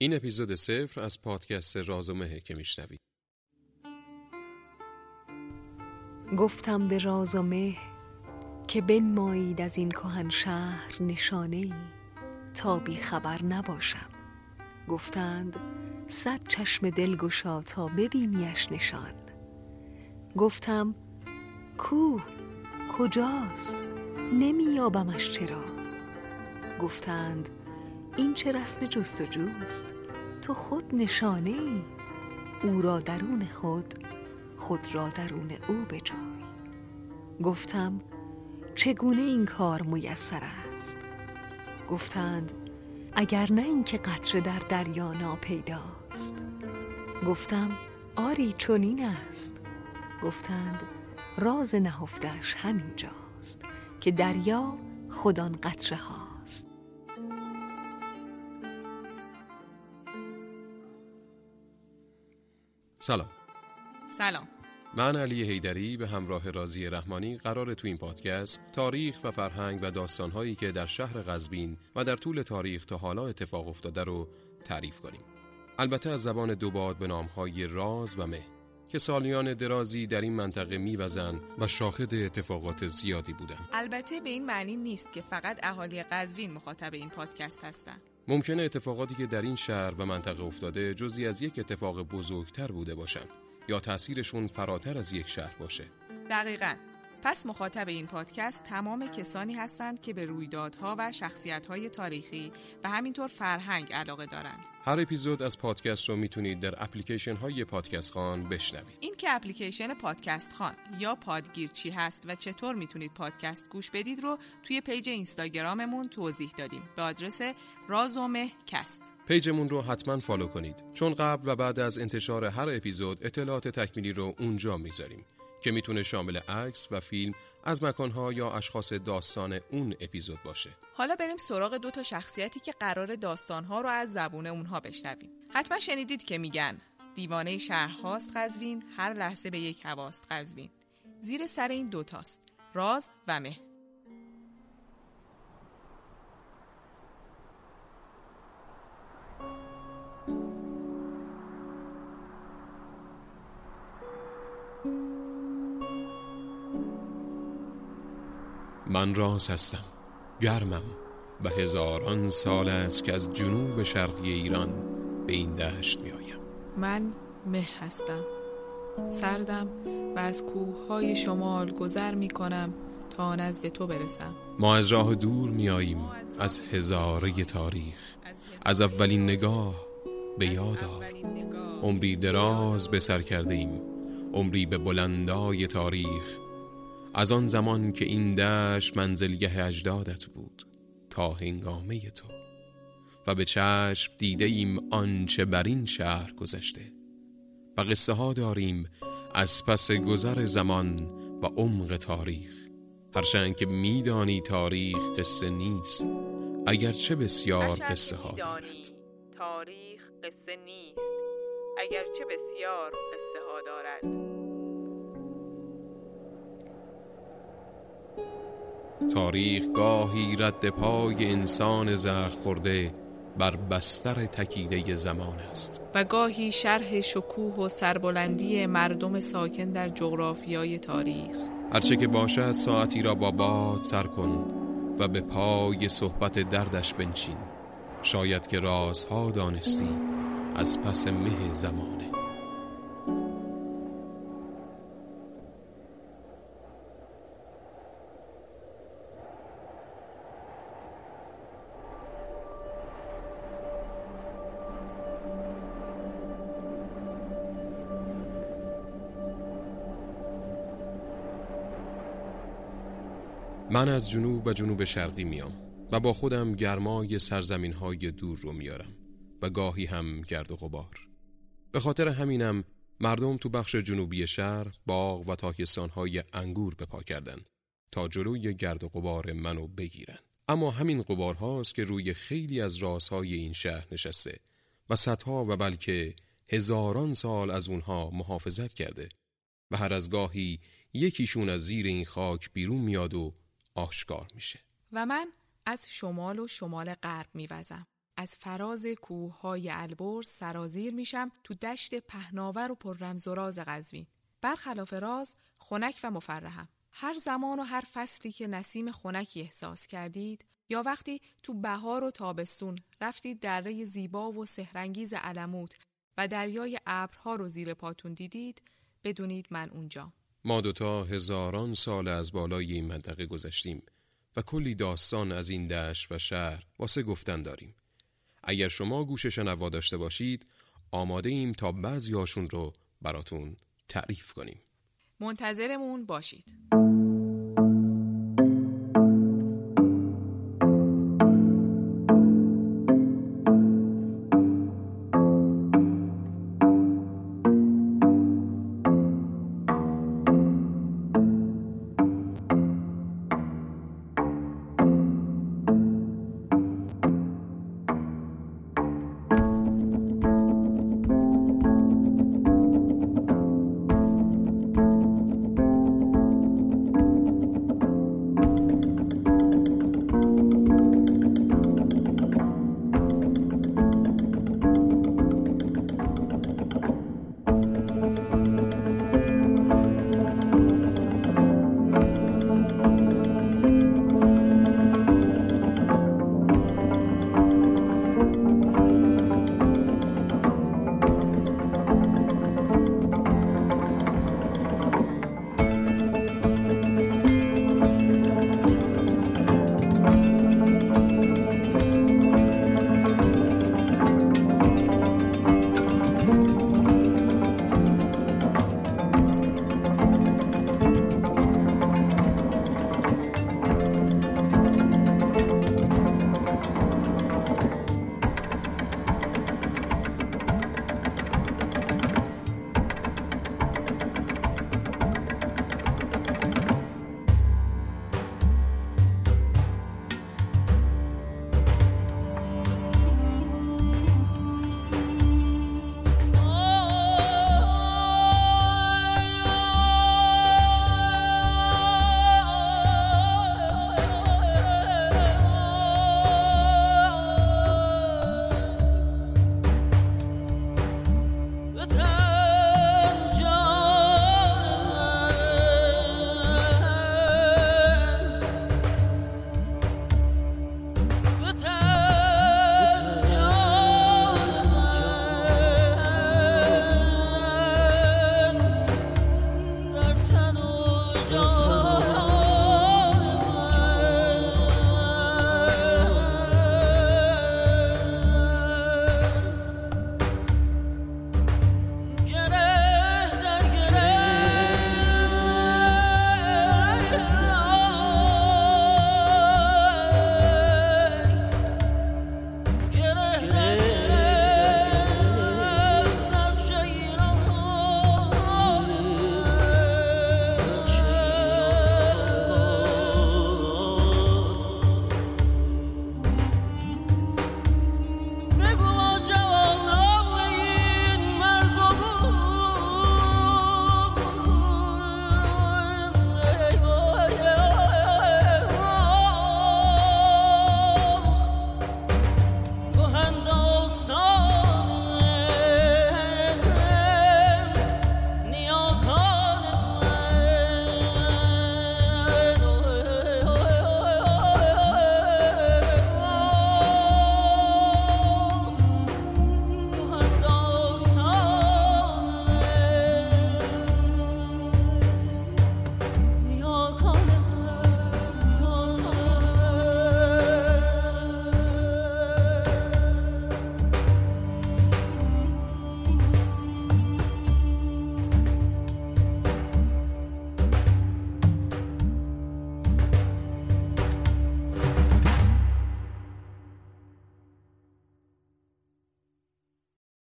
این اپیزود صفر از پادکست رازومه که میشنوید. گفتم به راز و مه که بنمایید از این کهن شهر نشانه ای تا بی خبر نباشم. گفتند صد چشم دل گشا تا ببینیش نشان. گفتم کو کجاست؟ نمییابمش چرا؟ گفتند این چه رسم جستجوست؟ تو خود نشانه ای او را درون خود خود را درون او بجوی گفتم چگونه این کار میسر است؟ گفتند اگر نه اینکه قطره در دریا ناپیداست. گفتم آری چنین است. گفتند راز نهفتش همینجاست که دریا خودان قطره هاست سلام. سلام. من علی هیدری به همراه رازی رحمانی قرار تو این پادکست تاریخ و فرهنگ و داستانهایی که در شهر قزوین و در طول تاریخ تا حالا اتفاق افتاده رو تعریف کنیم. البته از زبان دوباد به نامهای راز و مه. که سالیان درازی در این منطقه میوزن و شاهد اتفاقات زیادی بودند. البته به این معنی نیست که فقط اهالی قزوین مخاطب این پادکست هستند. ممکنه اتفاقاتی که در این شهر و منطقه افتاده جزی از یک اتفاق بزرگتر بوده باشند یا تأثیرشون فراتر از یک شهر باشه. دقیقاً پس مخاطب این پادکست تمام کسانی هستند که به رویدادها و شخصیتهای تاریخی و همینطور فرهنگ علاقه دارند. هر اپیزود از پادکست رو می‌تونید در اپلیکیشن های پادکست خان بشنوید. این که اپلیکیشن پادکست‌خوان یا پادگیر چی هست و چطور می‌تونید پادکست گوش بدید رو توی پیج اینستاگراممون توضیح دادیم به آدرس رازومه کست. پیجمون رو حتما فالو کنید چون قبل و بعد از انتشار هر اپیزود اطلاعات تکمیلی رو اونجا می‌ذاریم. که می‌تونه شامل عکس و فیلم از مکانها یا اشخاص داستان اون اپیزود باشه. حالا بریم سراغ دو تا شخصیتی که قرار داستانها رو از زبون اونها بشنویم. حتما شنیدید که میگن دیوانه شهرهاست قزوین هر لحظه به یک هواست قزوین. زیر سر این دوتاست راز و مه. من راز هستم گرمم و هزاران سال است که از جنوب شرقی ایران به این دشت می آیم. من مه هستم سردم و از کوههای شمال گذر می کنم تا نزد تو برسم. ما از راه دور می آییم از هزاره تاریخ از اولین نگاه به یاد آر. عمری دراز به سر کرده ایم عمری به بلندای تاریخ از آن زمان که این دشت منزلگه اجدادت بود تا هنگامه تو. و به چشم دیده ایم آنچه بر این شهر گذشته. و قصه ها داریم از پس گذر زمان و عمق تاریخ. هرچند که میدانی تاریخ قصه نیست اگرچه بسیار قصه ها دارد تاریخ قصه نیست اگرچه بسیار قصه ها دارد. تاریخ گاهی رد پای انسان زخ خورده بر بستر تکیده زمان است. و گاهی شرح شکوه و سربلندی مردم ساکن در جغرافیای تاریخ. هرچه که باشد ساعتی را با باد سر کن و به پای صحبت دردش بنشین. شاید که رازها دانستی از پس مه زمانه. من از جنوب و جنوب شرقی میام و با خودم گرمای سرزمین های دور رو میارم و گاهی هم گرد و غبار. به خاطر همینم مردم تو بخش جنوبی شهر باغ و تاکستان های انگور بپا کردن تا جلوی گرد و غبار منو بگیرن. اما همین غبار هاست که روی خیلی از رازهای این شهر نشسته و صدها و بلکه هزاران سال از اونها محافظت کرده و هر از گاهی یکیشون از زیر این خاک بیرون میاد و آشکار میشه. و من از شمال و شمال غرب میوزم. از فراز کوههای البرز سرازیر میشم تو دشت پهناور و پر رمز و راز قزوین برخلاف راز خنک و مفرحم. هر زمان و هر فصلی که نسیم خنکی احساس کردید یا وقتی تو بهار و تابستون رفتید دره زیبا و سهرنگیز علموت و دریای ابرها رو زیر پاتون دیدید بدونید من اونجا ما دوتا هزاران سال از بالای این منطقه گذشتیم و کلی داستان از این دشت و شهر واسه گفتن داریم. اگر شما گوش شنوا داشته باشید آماده ایم تا بعضی هاشون رو براتون تعریف کنیم. منتظرمون باشید.